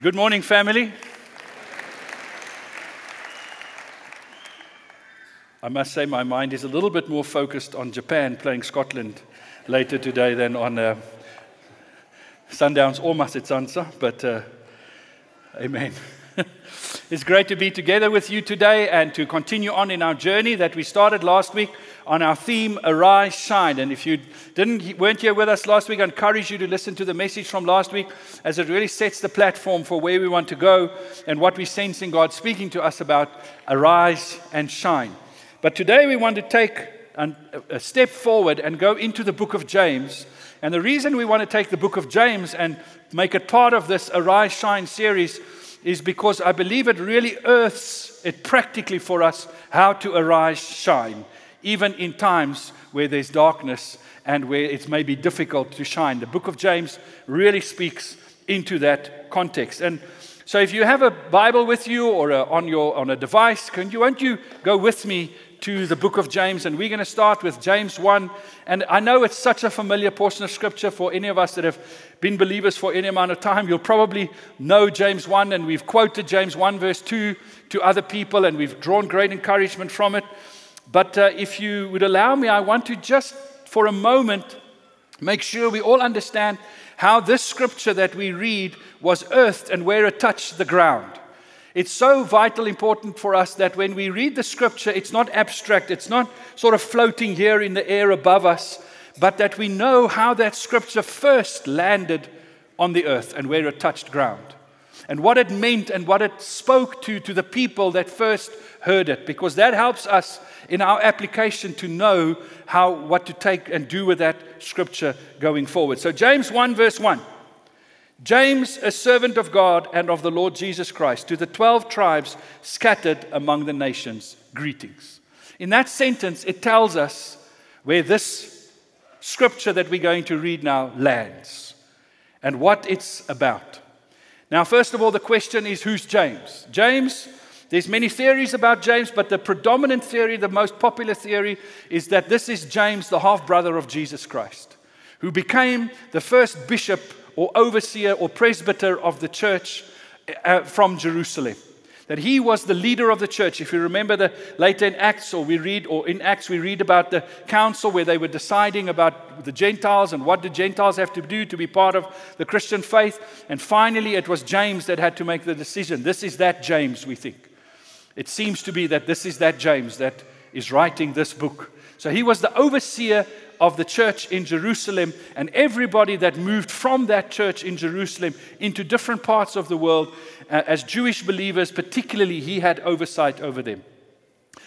Good morning, family. I must say, my mind is a little bit more focused on Japan playing Scotland later today than on uh, Sundowns or Masitsansa, but uh, amen. it's great to be together with you today and to continue on in our journey that we started last week on our theme, Arise, Shine. And if you didn't, weren't here with us last week, I encourage you to listen to the message from last week as it really sets the platform for where we want to go and what we sense in God speaking to us about arise and shine. But today we want to take a step forward and go into the book of James. And the reason we want to take the book of James and make it part of this Arise, Shine series is because I believe it really earths it practically for us how to arise, shine even in times where there's darkness and where it may be difficult to shine. The book of James really speaks into that context. And so if you have a Bible with you or a, on, your, on a device, can you, won't you go with me to the book of James? And we're going to start with James 1. And I know it's such a familiar portion of scripture for any of us that have been believers for any amount of time. You'll probably know James 1, and we've quoted James 1, verse 2 to other people, and we've drawn great encouragement from it. But uh, if you would allow me, I want to just for a moment make sure we all understand how this scripture that we read was earthed and where it touched the ground. It's so vital important for us that when we read the scripture, it's not abstract, it's not sort of floating here in the air above us, but that we know how that scripture first landed on the earth and where it touched ground. And what it meant and what it spoke to to the people that first heard it, because that helps us in our application to know how what to take and do with that scripture going forward. So James 1 verse 1. James, a servant of God and of the Lord Jesus Christ, to the 12 tribes scattered among the nations, greetings. In that sentence, it tells us where this scripture that we're going to read now lands and what it's about. Now, first of all, the question is who's James? James there's many theories about James, but the predominant theory, the most popular theory, is that this is James, the half brother of Jesus Christ, who became the first bishop or overseer or presbyter of the church uh, from Jerusalem. That he was the leader of the church. If you remember the later in Acts, or we read, or in Acts, we read about the council where they were deciding about the Gentiles and what the Gentiles have to do to be part of the Christian faith. And finally, it was James that had to make the decision. This is that James, we think. It seems to be that this is that James that is writing this book. So he was the overseer of the church in Jerusalem, and everybody that moved from that church in Jerusalem into different parts of the world, uh, as Jewish believers, particularly, he had oversight over them.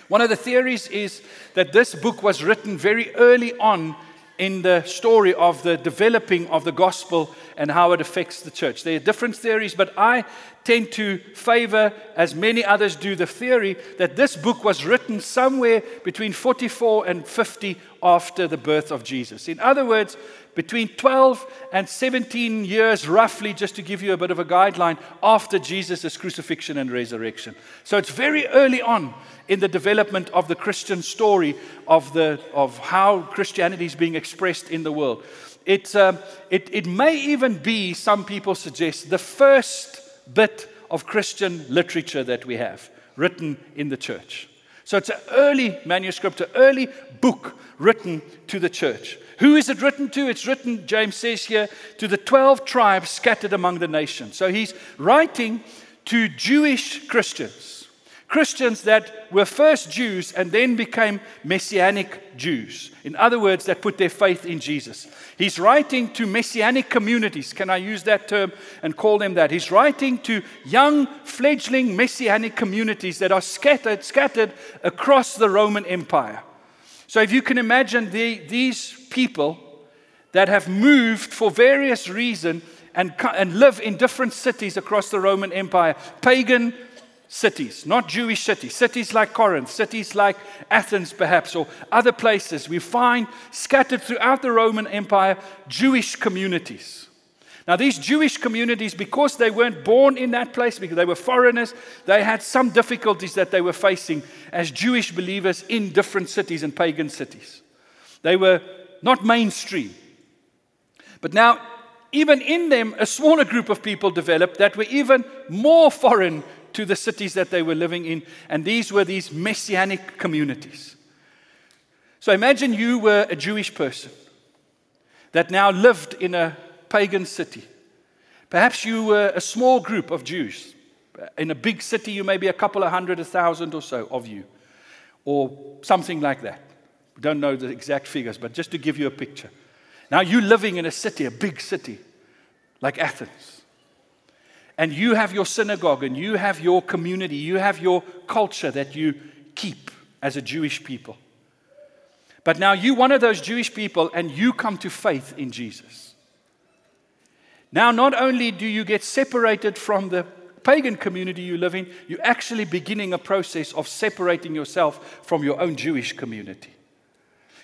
One of the theories is that this book was written very early on in the story of the developing of the gospel and how it affects the church. There are different theories, but I tend to favor, as many others do, the theory that this book was written somewhere between 44 and 50 after the birth of Jesus. In other words, between 12 and 17 years, roughly, just to give you a bit of a guideline, after Jesus' crucifixion and resurrection. So it's very early on in the development of the Christian story of, the, of how Christianity is being expressed in the world. It, um, it, it may even be, some people suggest, the first bit of Christian literature that we have written in the church. So it's an early manuscript, an early book written to the church. Who is it written to? It's written, James says here, to the 12 tribes scattered among the nations. So he's writing to Jewish Christians. Christians that were first Jews and then became Messianic Jews. In other words, that put their faith in Jesus. He's writing to Messianic communities. Can I use that term and call them that? He's writing to young, fledgling Messianic communities that are scattered, scattered across the Roman Empire. So if you can imagine the, these people that have moved for various reasons and, and live in different cities across the Roman Empire, pagan cities, not Jewish cities, cities like Corinth, cities like Athens, perhaps, or other places, we find scattered throughout the Roman Empire Jewish communities. Now, these Jewish communities, because they weren't born in that place, because they were foreigners, they had some difficulties that they were facing as Jewish believers in different cities and pagan cities. They were not mainstream. But now, even in them, a smaller group of people developed that were even more foreign to the cities that they were living in. And these were these messianic communities. So imagine you were a Jewish person that now lived in a pagan city. Perhaps you were a small group of Jews. In a big city, you may be a couple of hundred, a thousand or so of you, or something like that. We don't know the exact figures, but just to give you a picture. Now you're living in a city, a big city, like Athens. And you have your synagogue and you have your community, you have your culture that you keep as a Jewish people. But now you're one of those Jewish people and you come to faith in Jesus. Now, not only do you get separated from the pagan community you live in, you're actually beginning a process of separating yourself from your own Jewish community.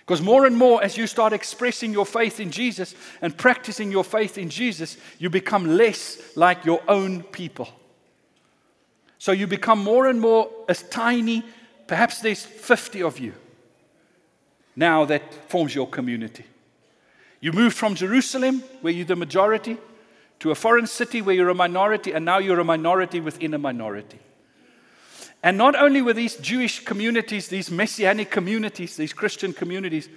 Because more and more, as you start expressing your faith in Jesus and practicing your faith in Jesus, you become less like your own people. So you become more and more as tiny, perhaps there's 50 of you now that forms your community. You moved from Jerusalem, where you're the majority, to a foreign city where you're a minority, and now you're a minority within a minority. And not only were these Jewish communities, these messianic communities, these Christian communities,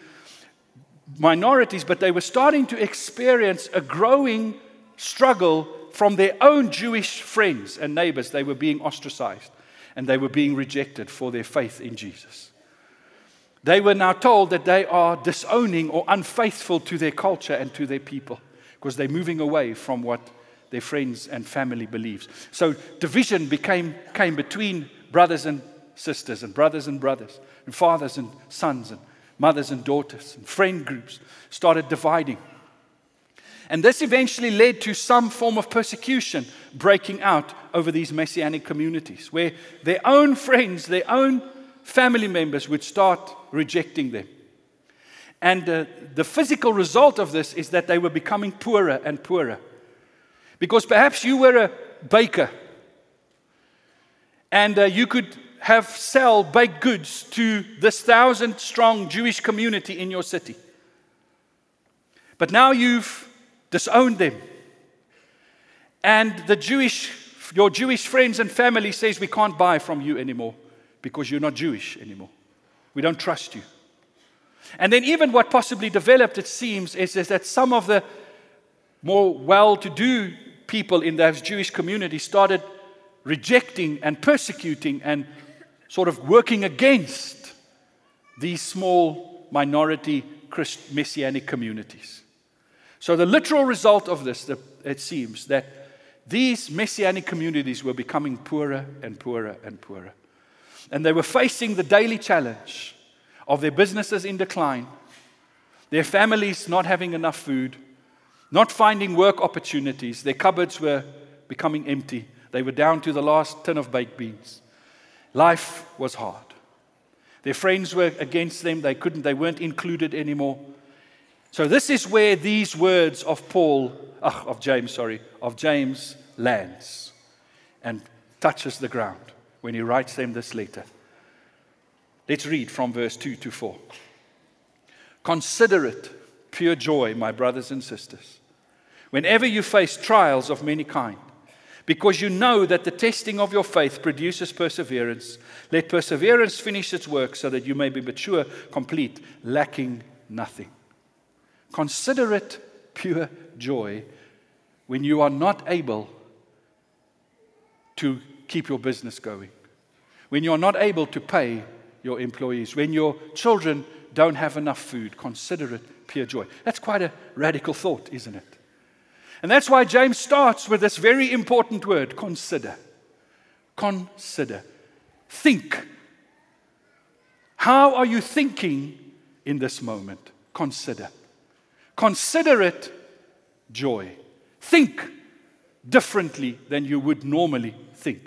minorities, but they were starting to experience a growing struggle from their own Jewish friends and neighbors. They were being ostracized and they were being rejected for their faith in Jesus. They were now told that they are disowning or unfaithful to their culture and to their people because they're moving away from what their friends and family believes. So division became came between brothers and sisters, and brothers and brothers, and fathers and sons, and mothers and daughters, and friend groups started dividing. And this eventually led to some form of persecution breaking out over these messianic communities, where their own friends, their own family members would start rejecting them. And uh, the physical result of this is that they were becoming poorer and poorer. Because perhaps you were a baker and uh, you could have sell baked goods to this thousand strong Jewish community in your city. But now you've disowned them. And the Jewish, your Jewish friends and family says we can't buy from you anymore because you're not Jewish anymore. We don't trust you. And then even what possibly developed, it seems, is, is that some of the more well-to-do people in those Jewish communities started rejecting and persecuting and sort of working against these small minority Christ- messianic communities. So, the literal result of this, it seems, that these messianic communities were becoming poorer and poorer and poorer. And they were facing the daily challenge of their businesses in decline, their families not having enough food, not finding work opportunities, their cupboards were becoming empty, they were down to the last tin of baked beans. Life was hard. Their friends were against them. They couldn't, they weren't included anymore. So this is where these words of Paul, uh, of James, sorry, of James lands and touches the ground when he writes them this letter. Let's read from verse 2 to 4. Consider it pure joy, my brothers and sisters, whenever you face trials of many kinds because you know that the testing of your faith produces perseverance. Let perseverance finish its work so that you may be mature, complete, lacking nothing. Consider it pure joy when you are not able to keep your business going, when you are not able to pay your employees, when your children don't have enough food. Consider it pure joy. That's quite a radical thought, isn't it? And that's why James starts with this very important word consider. Consider. Think. How are you thinking in this moment? Consider. Consider it joy. Think differently than you would normally think.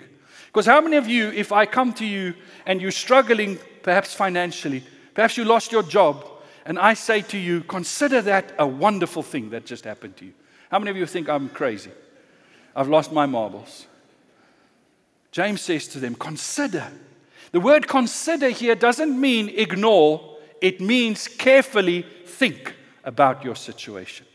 Because how many of you, if I come to you and you're struggling perhaps financially, perhaps you lost your job, and I say to you, consider that a wonderful thing that just happened to you. How many of you think I'm crazy? I've lost my marbles. James says to them, Consider. The word consider here doesn't mean ignore, it means carefully think about your situation.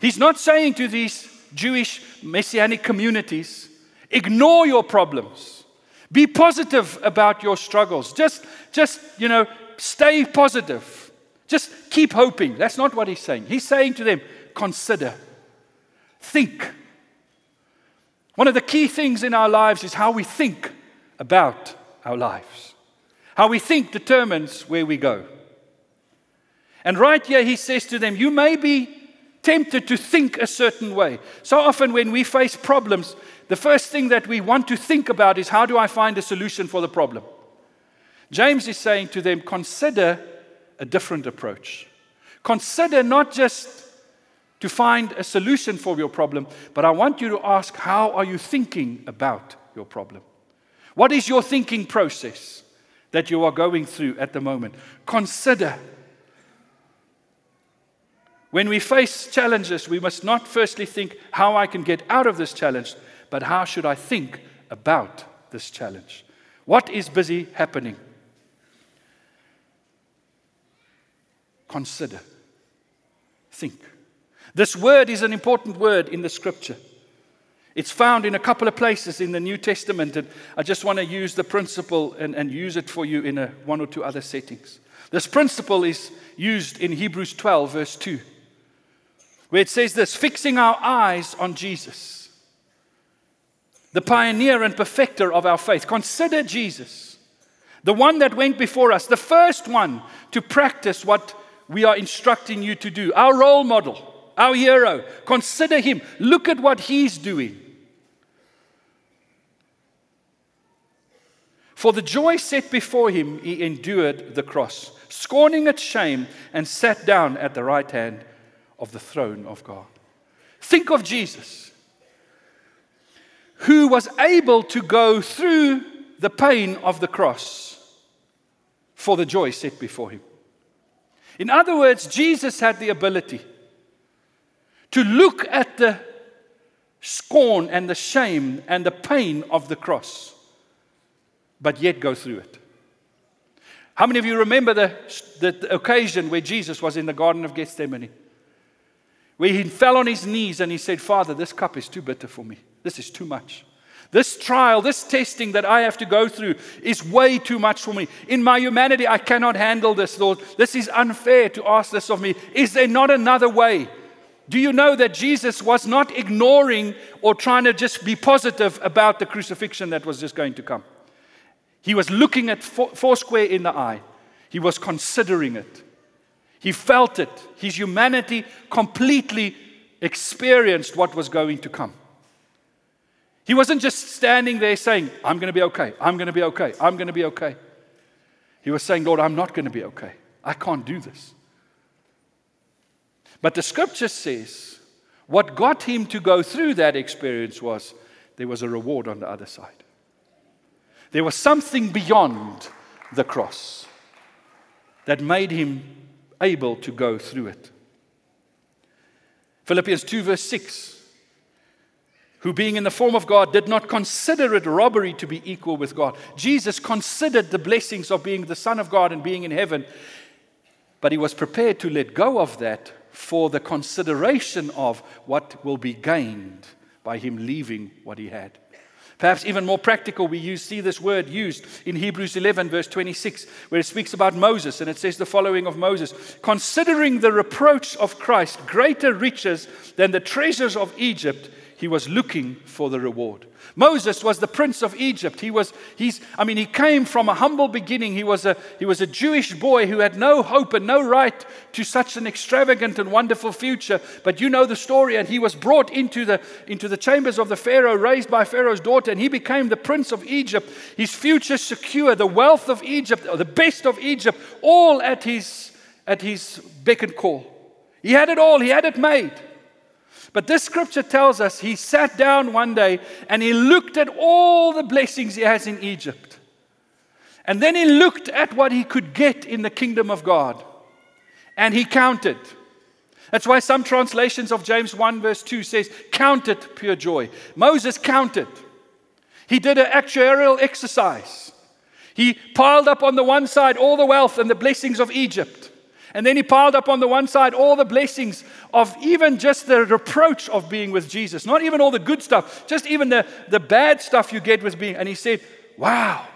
He's not saying to these Jewish messianic communities, ignore your problems. Be positive about your struggles. Just, just, you know, stay positive. Just keep hoping. That's not what he's saying. He's saying to them, consider, think. One of the key things in our lives is how we think about our lives. How we think determines where we go. And right here, he says to them, You may be tempted to think a certain way. So often, when we face problems, the first thing that we want to think about is how do I find a solution for the problem? James is saying to them, consider a different approach. Consider not just to find a solution for your problem, but I want you to ask, how are you thinking about your problem? What is your thinking process that you are going through at the moment? Consider when we face challenges, we must not firstly think how I can get out of this challenge, but how should I think about this challenge? What is busy happening? Consider. Think. This word is an important word in the scripture. It's found in a couple of places in the New Testament, and I just want to use the principle and, and use it for you in a, one or two other settings. This principle is used in Hebrews 12, verse 2 where it says this fixing our eyes on Jesus, the pioneer and perfecter of our faith. Consider Jesus, the one that went before us, the first one to practice what we are instructing you to do, our role model, our hero. Consider him. Look at what he's doing. For the joy set before him, he endured the cross, scorning its shame, and sat down at the right hand of the throne of God. Think of Jesus, who was able to go through the pain of the cross for the joy set before him. In other words, Jesus had the ability to look at the scorn and the shame and the pain of the cross, but yet go through it. How many of you remember the, the, the occasion where Jesus was in the Garden of Gethsemane? where he fell on his knees and he said, Father, this cup is too bitter for me. This is too much. This trial, this testing that I have to go through is way too much for me. In my humanity, I cannot handle this, Lord. This is unfair to ask this of me. Is there not another way? Do you know that Jesus was not ignoring or trying to just be positive about the crucifixion that was just going to come? He was looking at foursquare in the eye, he was considering it. He felt it. His humanity completely experienced what was going to come. He wasn't just standing there saying, I'm going to be okay, I'm going to be okay, I'm going to be okay. He was saying, Lord, I'm not going to be okay. I can't do this. But the scripture says what got him to go through that experience was there was a reward on the other side. There was something beyond the cross that made him able to go through it. Philippians 2, verse 6 who being in the form of God did not consider it robbery to be equal with God. Jesus considered the blessings of being the Son of God and being in heaven, but he was prepared to let go of that for the consideration of what will be gained by him leaving what he had. Perhaps even more practical, we use, see this word used in Hebrews 11, verse 26, where it speaks about Moses, and it says the following of Moses Considering the reproach of Christ greater riches than the treasures of Egypt, he was looking for the reward. Moses was the prince of Egypt. He was, he's, I mean, he came from a humble beginning. He was a, he was a Jewish boy who had no hope and no right to such an extravagant and wonderful future. But you know the story, and he was brought into the, into the chambers of the Pharaoh, raised by Pharaoh's daughter, and he became the prince of Egypt. His future secure, the wealth of Egypt, the best of Egypt, all at his, at his beck and call. He had it all, he had it made. But this scripture tells us he sat down one day and he looked at all the blessings he has in Egypt. And then he looked at what he could get in the kingdom of God. And he counted. That's why some translations of James 1, verse 2 says, Count it pure joy. Moses counted. He did an actuarial exercise. He piled up on the one side all the wealth and the blessings of Egypt. And then he piled up on the one side all the blessings of even just the reproach of being with Jesus. Not even all the good stuff, just even the, the bad stuff you get with being. And he said, Wow,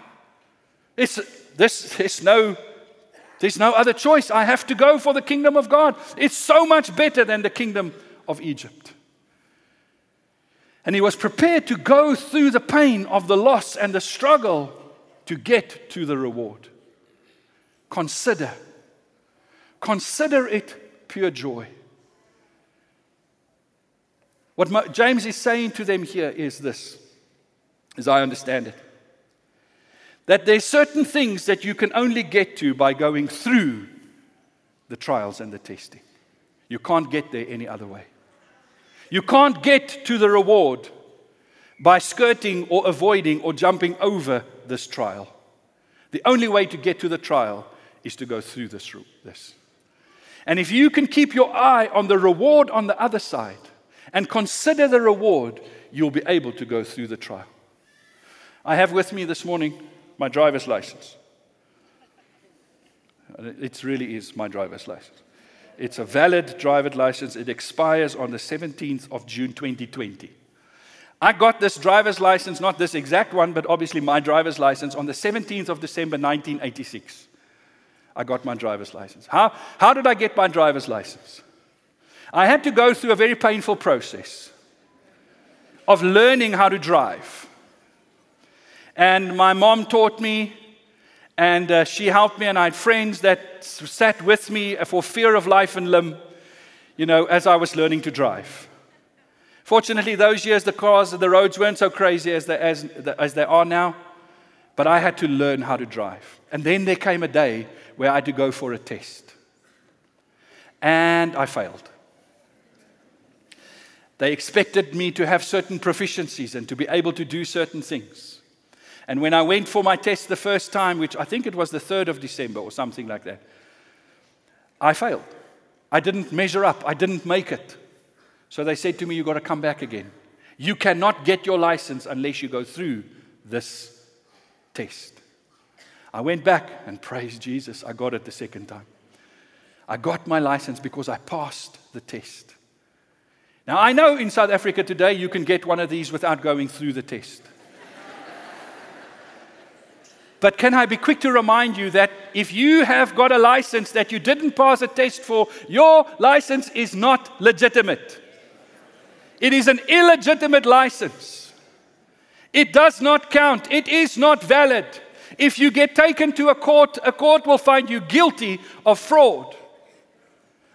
this, this, there's, no, there's no other choice. I have to go for the kingdom of God. It's so much better than the kingdom of Egypt. And he was prepared to go through the pain of the loss and the struggle to get to the reward. Consider Consider it pure joy. What James is saying to them here is this, as I understand it that there's certain things that you can only get to by going through the trials and the testing. You can't get there any other way. You can't get to the reward by skirting or avoiding or jumping over this trial. The only way to get to the trial is to go through this. And if you can keep your eye on the reward on the other side and consider the reward, you'll be able to go through the trial. I have with me this morning my driver's license. It really is my driver's license. It's a valid driver's license. It expires on the 17th of June 2020. I got this driver's license, not this exact one, but obviously my driver's license, on the 17th of December 1986. I got my driver's license. How, how did I get my driver's license? I had to go through a very painful process of learning how to drive. And my mom taught me, and uh, she helped me, and I had friends that sat with me for fear of life and limb, you know, as I was learning to drive. Fortunately, those years the cars, the roads weren't so crazy as they, as, as they are now, but I had to learn how to drive. And then there came a day where I had to go for a test. And I failed. They expected me to have certain proficiencies and to be able to do certain things. And when I went for my test the first time, which I think it was the 3rd of December or something like that, I failed. I didn't measure up, I didn't make it. So they said to me, You've got to come back again. You cannot get your license unless you go through this test. I went back and praised Jesus. I got it the second time. I got my license because I passed the test. Now, I know in South Africa today you can get one of these without going through the test. but can I be quick to remind you that if you have got a license that you didn't pass a test for, your license is not legitimate. It is an illegitimate license. It does not count, it is not valid. If you get taken to a court, a court will find you guilty of fraud,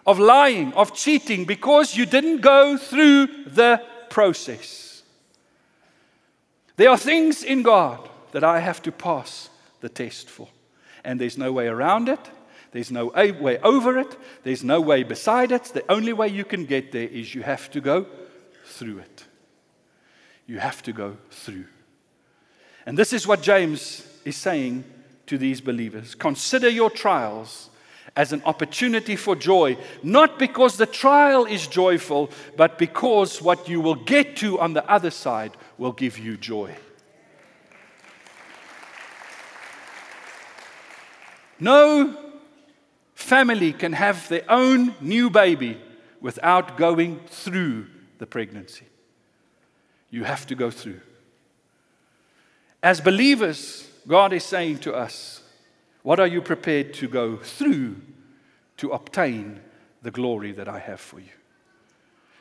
of lying, of cheating, because you didn't go through the process. There are things in God that I have to pass the test for, and there's no way around it. There's no way over it. There's no way beside it. The only way you can get there is you have to go through it. You have to go through. And this is what James is saying to these believers consider your trials as an opportunity for joy, not because the trial is joyful, but because what you will get to on the other side will give you joy. No family can have their own new baby without going through the pregnancy. You have to go through. As believers, God is saying to us, What are you prepared to go through to obtain the glory that I have for you?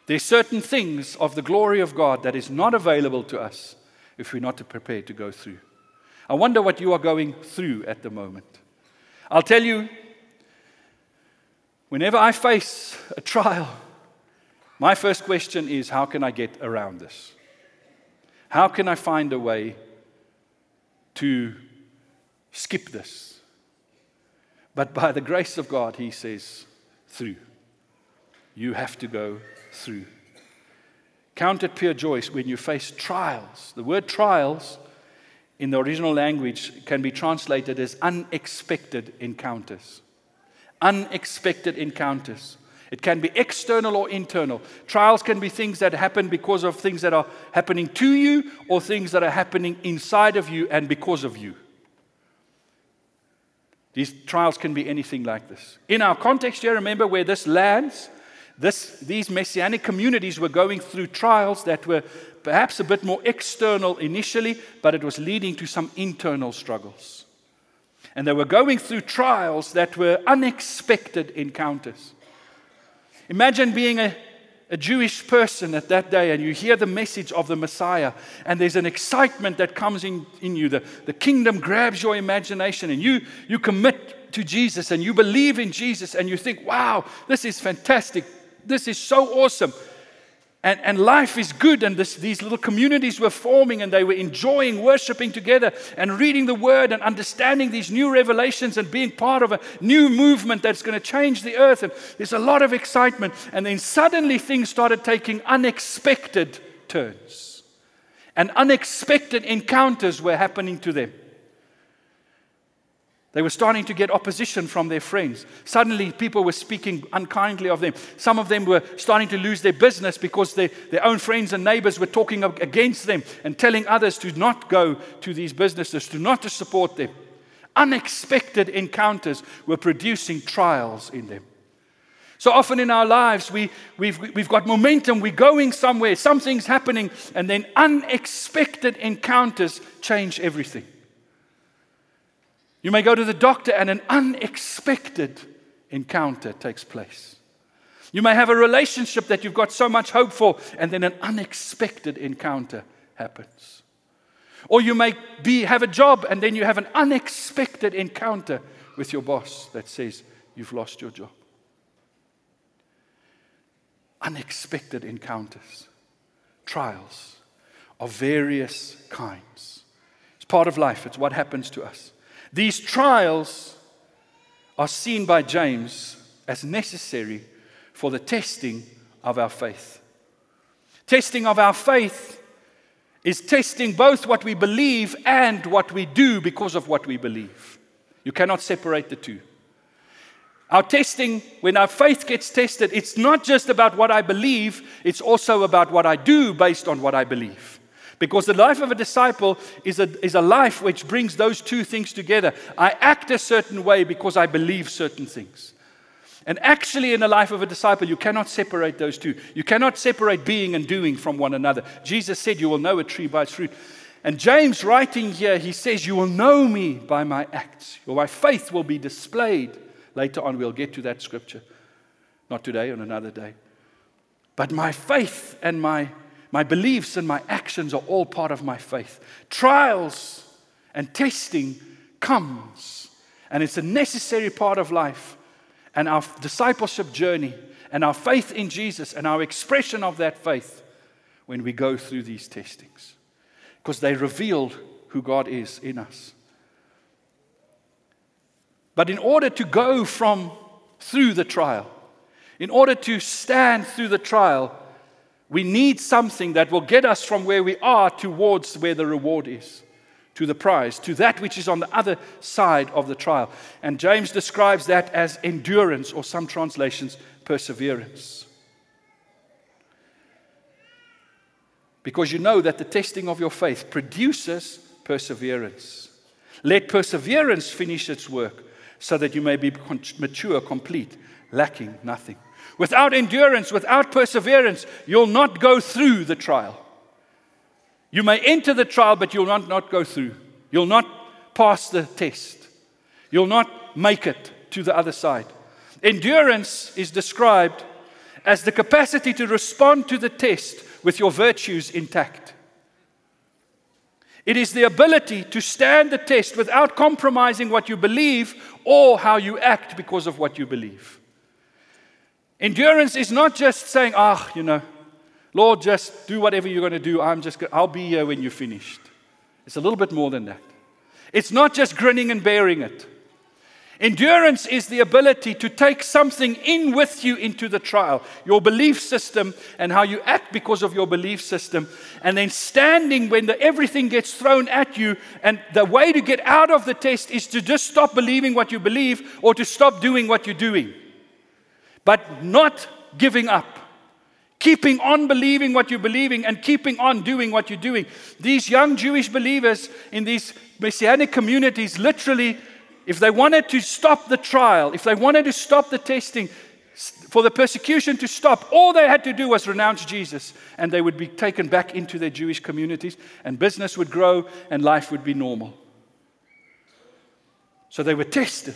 There's certain things of the glory of God that is not available to us if we're not prepared to go through. I wonder what you are going through at the moment. I'll tell you, whenever I face a trial, my first question is how can I get around this? How can I find a way to skip this. But by the grace of God, he says, through. You have to go through. Count it pure joy when you face trials. The word trials in the original language can be translated as unexpected encounters. Unexpected encounters. It can be external or internal. Trials can be things that happen because of things that are happening to you or things that are happening inside of you and because of you. These trials can be anything like this. In our context here, remember where this lands, this, these messianic communities were going through trials that were perhaps a bit more external initially, but it was leading to some internal struggles. And they were going through trials that were unexpected encounters. Imagine being a, a Jewish person at that day and you hear the message of the Messiah, and there's an excitement that comes in, in you. The, the kingdom grabs your imagination, and you, you commit to Jesus and you believe in Jesus, and you think, wow, this is fantastic. This is so awesome. And, and life is good, and this, these little communities were forming, and they were enjoying worshiping together and reading the word and understanding these new revelations and being part of a new movement that's going to change the earth. And there's a lot of excitement. And then suddenly things started taking unexpected turns, and unexpected encounters were happening to them. They were starting to get opposition from their friends. Suddenly, people were speaking unkindly of them. Some of them were starting to lose their business because they, their own friends and neighbors were talking against them and telling others to not go to these businesses, to not to support them. Unexpected encounters were producing trials in them. So often in our lives, we, we've, we've got momentum, we're going somewhere, something's happening, and then unexpected encounters change everything. You may go to the doctor and an unexpected encounter takes place. You may have a relationship that you've got so much hope for, and then an unexpected encounter happens. Or you may be, have a job, and then you have an unexpected encounter with your boss that says you've lost your job. Unexpected encounters, trials of various kinds. It's part of life, it's what happens to us. These trials are seen by James as necessary for the testing of our faith. Testing of our faith is testing both what we believe and what we do because of what we believe. You cannot separate the two. Our testing, when our faith gets tested, it's not just about what I believe, it's also about what I do based on what I believe. Because the life of a disciple is a, is a life which brings those two things together. I act a certain way because I believe certain things. And actually, in the life of a disciple, you cannot separate those two. You cannot separate being and doing from one another. Jesus said, You will know a tree by its fruit. And James, writing here, he says, You will know me by my acts. Or my faith will be displayed. Later on, we'll get to that scripture. Not today, on another day. But my faith and my my beliefs and my actions are all part of my faith. Trials and testing comes, and it's a necessary part of life and our discipleship journey and our faith in Jesus and our expression of that faith when we go through these testings because they reveal who God is in us. But in order to go from through the trial, in order to stand through the trial, we need something that will get us from where we are towards where the reward is, to the prize, to that which is on the other side of the trial. And James describes that as endurance, or some translations, perseverance. Because you know that the testing of your faith produces perseverance. Let perseverance finish its work so that you may be mature, complete, lacking nothing. Without endurance, without perseverance, you'll not go through the trial. You may enter the trial, but you'll not, not go through. You'll not pass the test. You'll not make it to the other side. Endurance is described as the capacity to respond to the test with your virtues intact. It is the ability to stand the test without compromising what you believe or how you act because of what you believe. Endurance is not just saying, ah, oh, you know, Lord, just do whatever you're going to do. I'm just, I'll be here when you're finished. It's a little bit more than that. It's not just grinning and bearing it. Endurance is the ability to take something in with you into the trial, your belief system and how you act because of your belief system, and then standing when the, everything gets thrown at you. And the way to get out of the test is to just stop believing what you believe or to stop doing what you're doing but not giving up. Keeping on believing what you're believing and keeping on doing what you're doing. These young Jewish believers in these messianic communities literally if they wanted to stop the trial, if they wanted to stop the testing, for the persecution to stop, all they had to do was renounce Jesus, and they would be taken back into their Jewish communities, and business would grow, and life would be normal. So they were tested.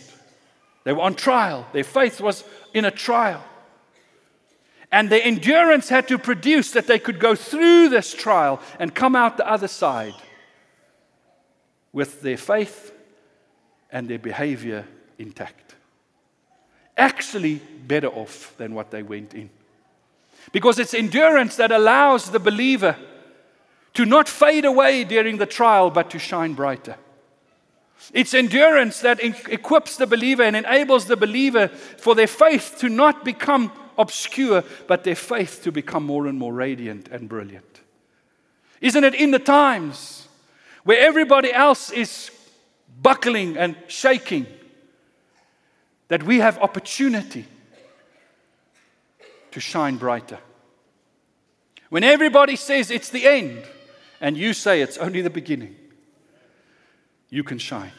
They were on trial. Their faith was in a trial. And their endurance had to produce that they could go through this trial and come out the other side with their faith and their behavior intact. Actually, better off than what they went in. Because it's endurance that allows the believer to not fade away during the trial, but to shine brighter. It's endurance that equips the believer and enables the believer for their faith to not become obscure, but their faith to become more and more radiant and brilliant. Isn't it in the times where everybody else is buckling and shaking that we have opportunity to shine brighter? When everybody says it's the end and you say it's only the beginning you can shine.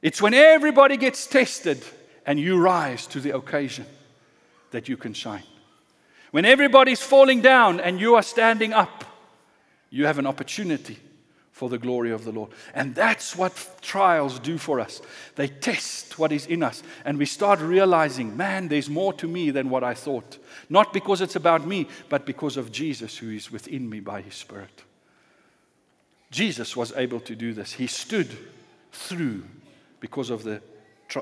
It's when everybody gets tested and you rise to the occasion that you can shine. When everybody's falling down and you are standing up, you have an opportunity for the glory of the Lord. And that's what trials do for us. They test what is in us, and we start realizing, man, there's more to me than what I thought. Not because it's about me, but because of Jesus who is within me by his Spirit. Jesus was able to do this. He stood through because of the,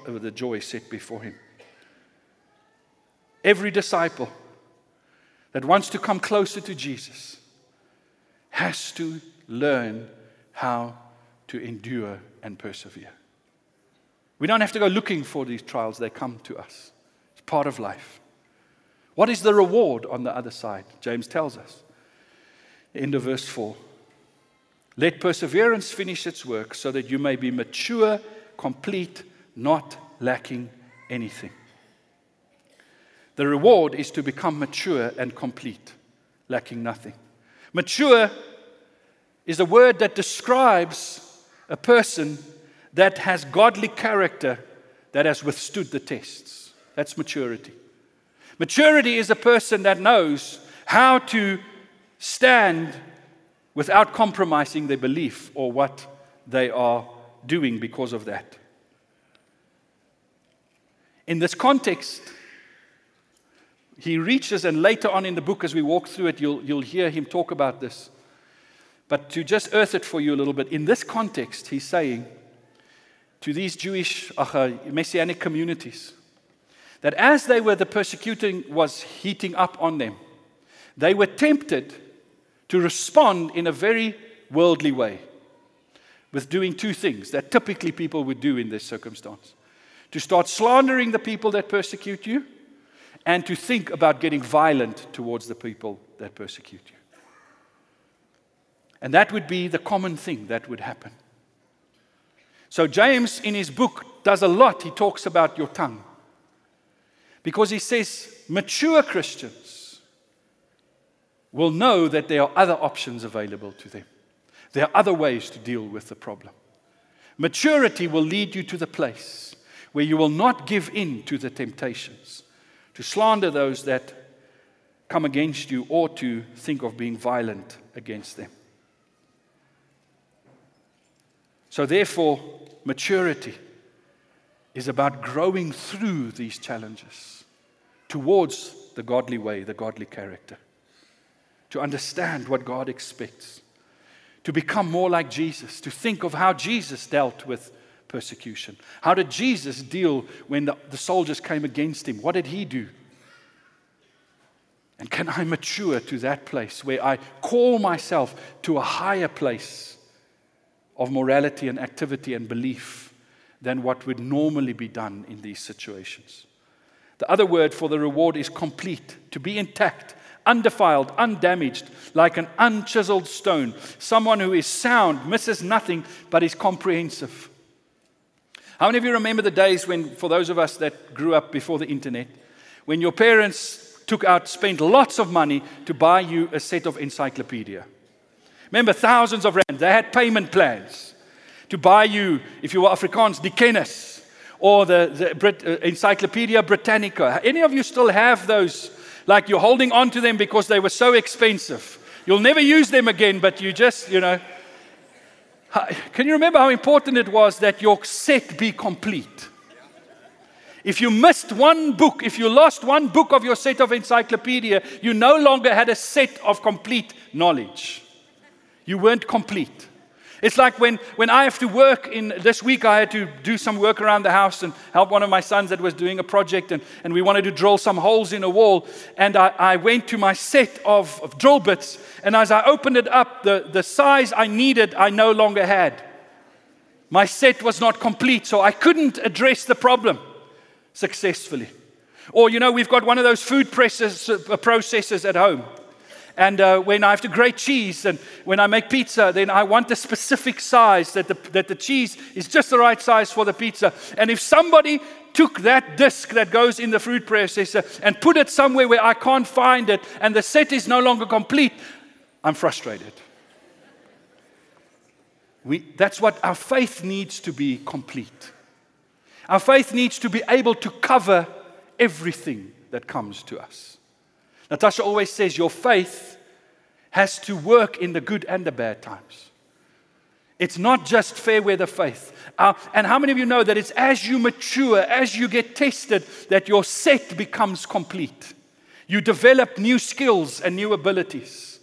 the joy set before him. Every disciple that wants to come closer to Jesus has to learn how to endure and persevere. We don't have to go looking for these trials, they come to us. It's part of life. What is the reward on the other side? James tells us. End of verse 4. Let perseverance finish its work so that you may be mature, complete, not lacking anything. The reward is to become mature and complete, lacking nothing. Mature is a word that describes a person that has godly character that has withstood the tests. That's maturity. Maturity is a person that knows how to stand without compromising their belief or what they are doing because of that. In this context, he reaches, and later on in the book, as we walk through it, you'll, you'll hear him talk about this. But to just earth it for you a little bit, in this context, he's saying to these Jewish uh, messianic communities that as they were, the persecuting was heating up on them, they were tempted to respond in a very worldly way with doing two things that typically people would do in this circumstance to start slandering the people that persecute you and to think about getting violent towards the people that persecute you. And that would be the common thing that would happen. So, James, in his book, does a lot. He talks about your tongue. Because he says, mature Christians will know that there are other options available to them. There are other ways to deal with the problem. Maturity will lead you to the place where you will not give in to the temptations, to slander those that come against you, or to think of being violent against them. So, therefore, maturity is about growing through these challenges towards the godly way, the godly character to understand what God expects, to become more like Jesus, to think of how Jesus dealt with persecution. How did Jesus deal when the, the soldiers came against him? What did he do? And can I mature to that place where I call myself to a higher place of morality and activity and belief than what would normally be done in these situations? The other word for the reward is complete, to be intact, undefiled, undamaged, like an unchiseled stone. Someone who is sound, misses nothing, but is comprehensive. How many of you remember the days when, for those of us that grew up before the internet, when your parents took out, spent lots of money to buy you a set of encyclopedia? Remember, thousands of rand. They had payment plans. to buy you, if you were Afrikaans, die kennis or the, the Brit, uh, Encyclopedia Britannica. Any of you still have those? Like you're holding on to them because they were so expensive. You'll never use them again, but you just, you know. Can you remember how important it was that your set be complete? If you missed one book, if you lost one book of your set of encyclopedia, you no longer had a set of complete knowledge. You weren't complete. It's like when, when I have to work in this week, I had to do some work around the house and help one of my sons that was doing a project, and, and we wanted to drill some holes in a wall. And I, I went to my set of, of drill bits, and as I opened it up, the, the size I needed, I no longer had. My set was not complete, so I couldn't address the problem successfully. Or, you know, we've got one of those food presses, uh, processors at home. And uh, when I have to grate cheese and when I make pizza, then I want the specific size that the, that the cheese is just the right size for the pizza. And if somebody took that disc that goes in the food processor and put it somewhere where I can't find it and the set is no longer complete, I'm frustrated. We, that's what our faith needs to be complete. Our faith needs to be able to cover everything that comes to us. Natasha always says your faith has to work in the good and the bad times. It's not just fair weather faith. Uh, and how many of you know that it's as you mature, as you get tested, that your set becomes complete? You develop new skills and new abilities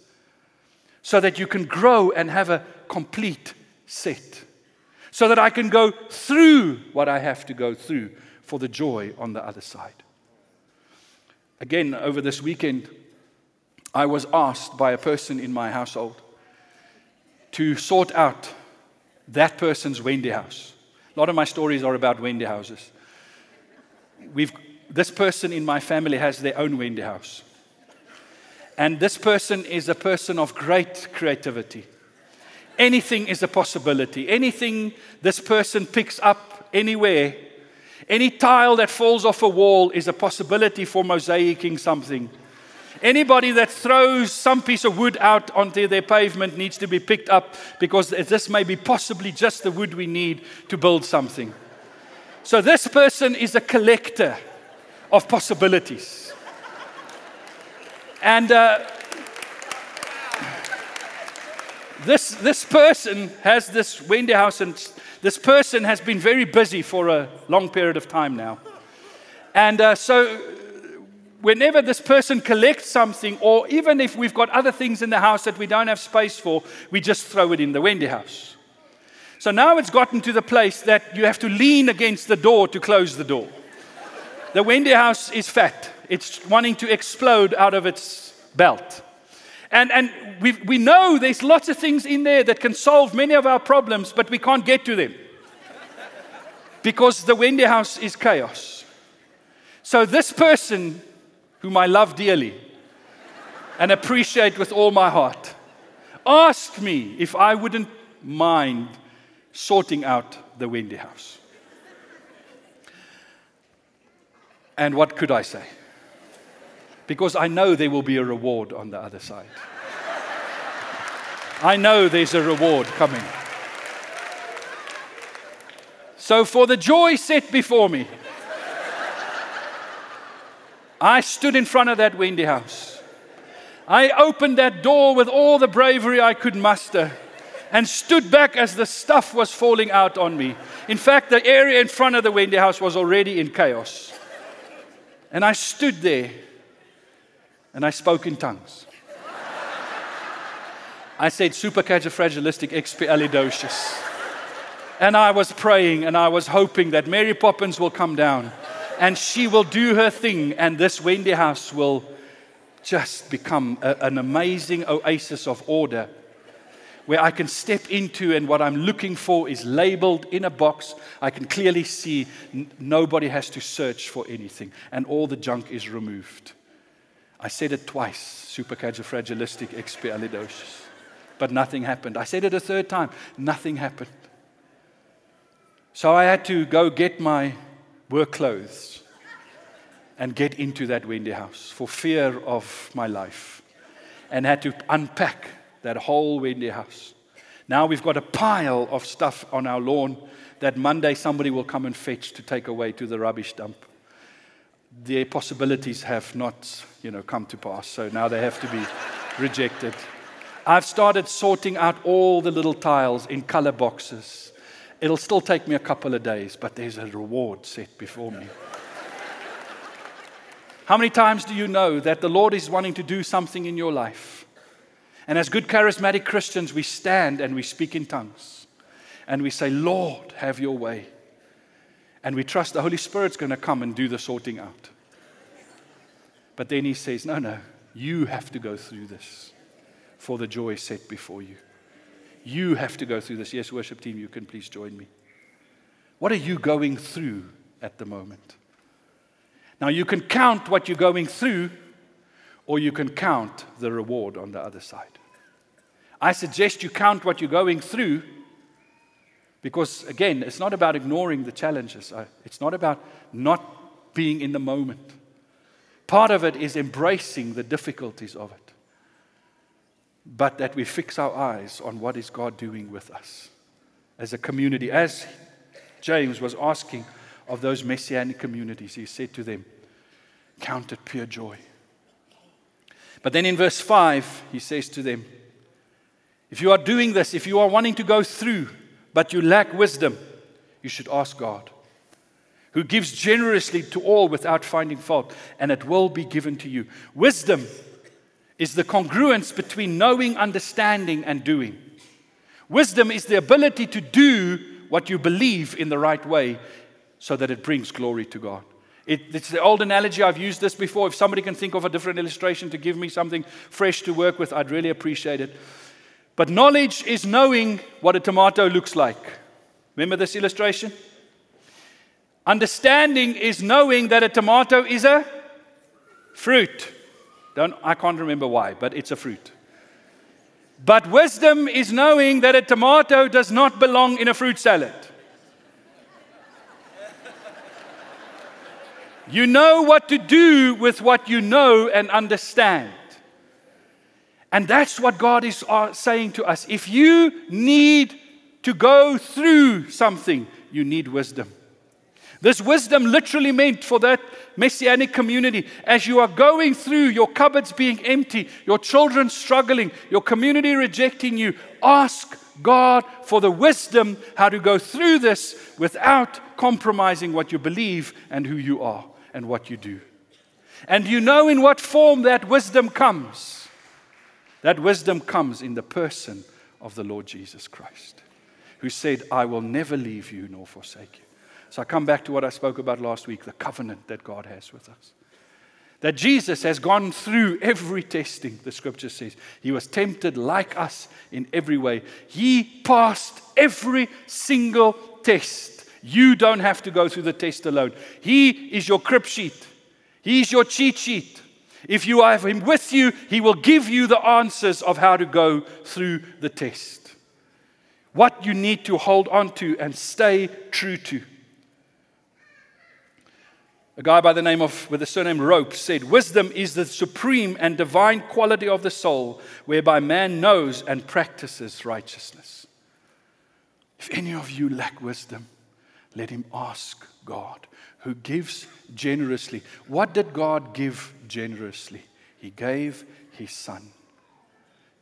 so that you can grow and have a complete set. So that I can go through what I have to go through for the joy on the other side. Again, over this weekend, I was asked by a person in my household to sort out that person's Wendy house. A lot of my stories are about Wendy houses. We've, this person in my family has their own Wendy house. And this person is a person of great creativity. Anything is a possibility. Anything this person picks up anywhere any tile that falls off a wall is a possibility for mosaicing something. Anybody that throws some piece of wood out onto their pavement needs to be picked up because this may be possibly just the wood we need to build something. So, this person is a collector of possibilities. And uh, this, this person has this Wendy house and this person has been very busy for a long period of time now. And uh, so, whenever this person collects something, or even if we've got other things in the house that we don't have space for, we just throw it in the Wendy house. So now it's gotten to the place that you have to lean against the door to close the door. The Wendy house is fat, it's wanting to explode out of its belt. And, and we, we know there's lots of things in there that can solve many of our problems, but we can't get to them because the Wendy house is chaos. So, this person, whom I love dearly and appreciate with all my heart, asked me if I wouldn't mind sorting out the Wendy house. And what could I say? Because I know there will be a reward on the other side. I know there's a reward coming. So, for the joy set before me, I stood in front of that Wendy house. I opened that door with all the bravery I could muster and stood back as the stuff was falling out on me. In fact, the area in front of the Wendy house was already in chaos. And I stood there and I spoke in tongues. I said, supercalifragilisticexpialidocious. And I was praying and I was hoping that Mary Poppins will come down and she will do her thing, and this Wendy house will just become a, an amazing oasis of order where I can step into, and what I'm looking for is labeled in a box. I can clearly see n- nobody has to search for anything, and all the junk is removed. I said it twice, supercalifragilisticexpialidocious, but nothing happened. I said it a third time, nothing happened. So I had to go get my work clothes and get into that Wendy house for fear of my life and had to unpack that whole Wendy house. Now we've got a pile of stuff on our lawn that Monday somebody will come and fetch to take away to the rubbish dump. Their possibilities have not, you know, come to pass, so now they have to be rejected. I've started sorting out all the little tiles in color boxes. It'll still take me a couple of days, but there's a reward set before me. How many times do you know that the Lord is wanting to do something in your life? And as good charismatic Christians, we stand and we speak in tongues. And we say, Lord, have your way. And we trust the Holy Spirit's going to come and do the sorting out. But then he says, No, no, you have to go through this for the joy set before you. You have to go through this. Yes, worship team, you can please join me. What are you going through at the moment? Now, you can count what you're going through, or you can count the reward on the other side. I suggest you count what you're going through because, again, it's not about ignoring the challenges, uh, it's not about not being in the moment. Part of it is embracing the difficulties of it, but that we fix our eyes on what is God doing with us as a community. As James was asking, of those messianic communities, he said to them, Count it pure joy. But then in verse 5, he says to them, If you are doing this, if you are wanting to go through, but you lack wisdom, you should ask God, who gives generously to all without finding fault, and it will be given to you. Wisdom is the congruence between knowing, understanding, and doing. Wisdom is the ability to do what you believe in the right way so that it brings glory to God. It, it's the old analogy, I've used this before. If somebody can think of a different illustration to give me something fresh to work with, I'd really appreciate it. But knowledge is knowing what a tomato looks like. Remember this illustration? Understanding is knowing that a tomato is a fruit. Don't, I can't remember why, but it's a fruit. But wisdom is knowing that a tomato does not belong in a fruit salad. You know what to do with what you know and understand. And that's what God is uh, saying to us. If you need to go through something, you need wisdom. This wisdom literally meant for that messianic community as you are going through your cupboards being empty, your children struggling, your community rejecting you, ask God for the wisdom how to go through this without compromising what you believe and who you are and what you do. And you know in what form that wisdom comes. That wisdom comes in the person of the Lord Jesus Christ, who said, I will never leave you nor forsake you. So I come back to what I spoke about last week the covenant that God has with us. That Jesus has gone through every testing, the scripture says. He was tempted like us in every way. He passed every single test you don't have to go through the test alone. He is your crib sheet, He's your cheat sheet. If you have Him with you, He will give you the answers of how to go through the test. What you need to hold on to and stay true to. A guy by the name of, with the surname Rope, said, Wisdom is the supreme and divine quality of the soul, whereby man knows and practices righteousness. If any of you lack wisdom, let him ask God, who gives generously. What did God give generously? He gave his son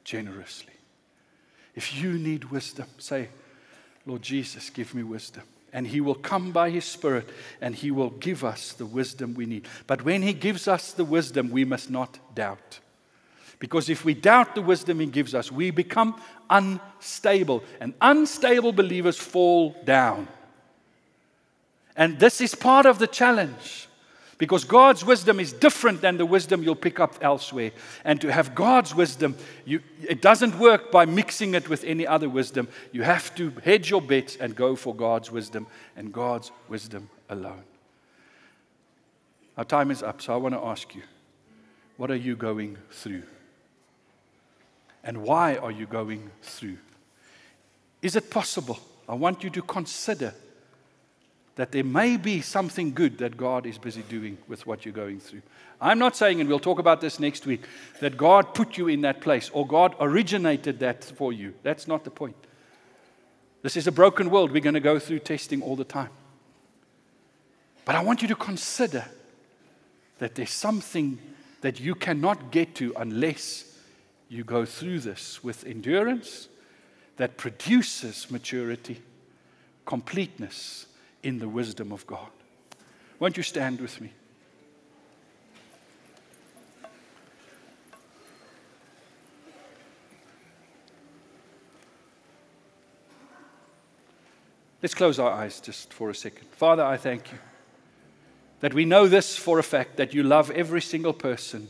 generously. If you need wisdom, say, Lord Jesus, give me wisdom. And he will come by his Spirit and he will give us the wisdom we need. But when he gives us the wisdom, we must not doubt. Because if we doubt the wisdom he gives us, we become unstable. And unstable believers fall down. And this is part of the challenge because God's wisdom is different than the wisdom you'll pick up elsewhere. And to have God's wisdom, you, it doesn't work by mixing it with any other wisdom. You have to hedge your bets and go for God's wisdom and God's wisdom alone. Our time is up, so I want to ask you what are you going through? And why are you going through? Is it possible? I want you to consider that there may be something good that God is busy doing with what you're going through. I'm not saying, and we'll talk about this next week, that God put you in that place or God originated that for you. That's not the point. This is a broken world. We're going to go through testing all the time. But I want you to consider that there's something that you cannot get to unless you go through this with endurance that produces maturity, completeness in the wisdom of God. Won't you stand with me? Let's close our eyes just for a second. Father, I thank you that we know this for a fact that you love every single person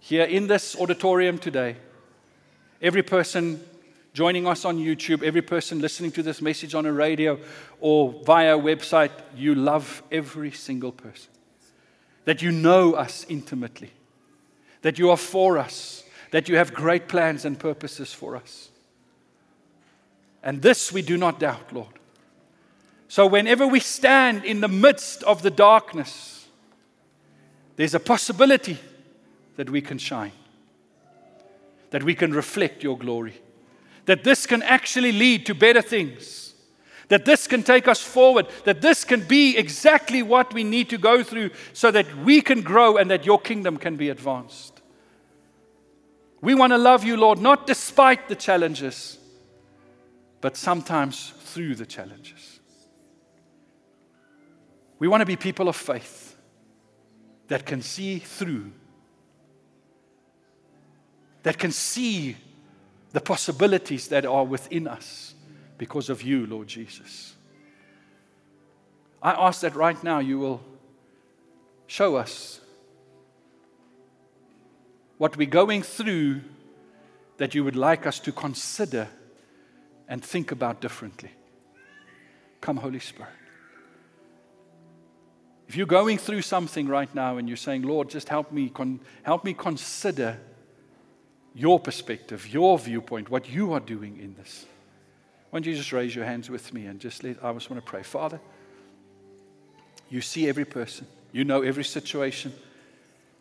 here in this auditorium today, every person joining us on YouTube, every person listening to this message on a radio or via website, you love every single person. That you know us intimately, that you are for us, that you have great plans and purposes for us. And this we do not doubt, Lord. So, whenever we stand in the midst of the darkness, there's a possibility that we can shine, that we can reflect your glory, that this can actually lead to better things, that this can take us forward, that this can be exactly what we need to go through so that we can grow and that your kingdom can be advanced. We want to love you, Lord, not despite the challenges, but sometimes through the challenges. We want to be people of faith that can see through, that can see the possibilities that are within us because of you, Lord Jesus. I ask that right now you will show us what we're going through that you would like us to consider and think about differently. Come, Holy Spirit. If you're going through something right now and you're saying, Lord, just help me, con- help me consider your perspective, your viewpoint, what you are doing in this. Why don't you just raise your hands with me and just let, I just want to pray. Father, you see every person, you know every situation,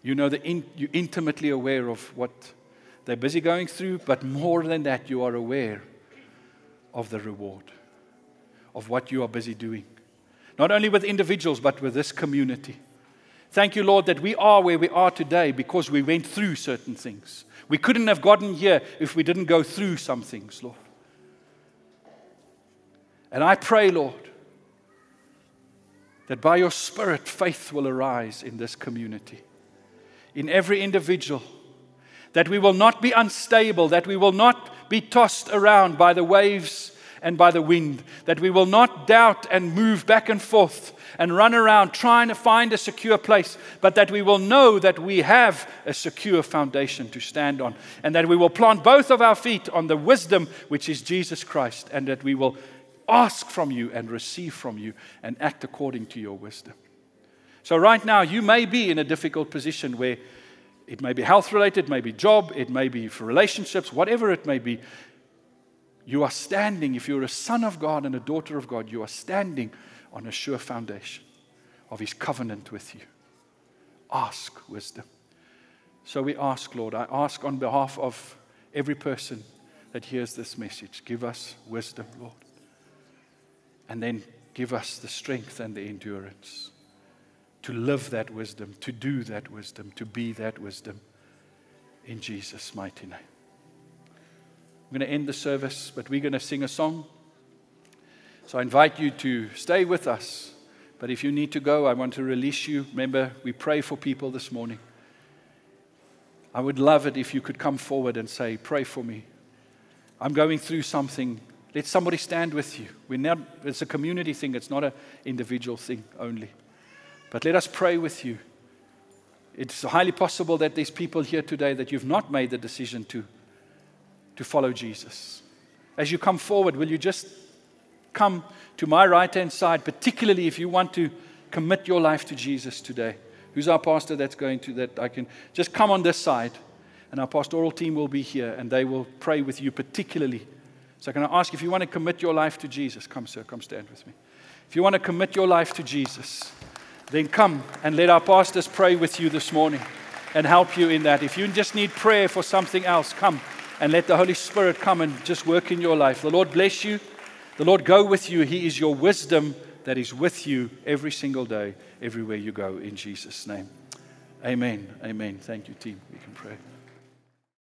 you know in, you're intimately aware of what they're busy going through, but more than that, you are aware of the reward, of what you are busy doing not only with individuals, but with this community. Thank you, Lord, that we are where we are today because we went through certain things. We couldn't have gotten here if we didn't go through some things, Lord. And I pray, Lord, that by your Spirit, faith will arise in this community, in every individual, that we will not be unstable, that we will not be tossed around by the waves and by the wind, that we will not doubt and move back and forth and run around trying to find a secure place, but that we will know that we have a secure foundation to stand on, and that we will plant both of our feet on the wisdom which is Jesus Christ, and that we will ask from you and receive from you and act according to your wisdom. So, right now, you may be in a difficult position where it may be health related, it may be job, it may be for relationships, whatever it may be. You are standing, if you're a son of God and a daughter of God, you are standing on a sure foundation of His covenant with you. Ask wisdom. So we ask, Lord, I ask on behalf of every person that hears this message, give us wisdom, Lord. And then give us the strength and the endurance to live that wisdom, to do that wisdom, to be that wisdom. In Jesus' mighty name. I'm going to end the service, but we're going to sing a song. So I invite you to stay with us. But if you need to go, I want to release you. Remember, we pray for people this morning. I would love it if you could come forward and say, Pray for me. I'm going through something. Let somebody stand with you. We're not, it's a community thing, it's not an individual thing only. But let us pray with you. It's highly possible that there's people here today that you've not made the decision to to follow Jesus. As you come forward, will you just come to my right hand side, particularly if you want to commit your life to Jesus today? Who's our pastor that's going to that? I can just come on this side, and our pastoral team will be here and they will pray with you particularly. So, can I ask if you want to commit your life to Jesus? Come, sir, come stand with me. If you want to commit your life to Jesus, then come and let our pastors pray with you this morning and help you in that. If you just need prayer for something else, come and let the Holy Spirit come and just work in your life. The Lord bless you. The Lord go with you. He is your wisdom that is with you every single day, everywhere you go, in Jesus' name. Amen. Amen. Thank you, team. We can pray.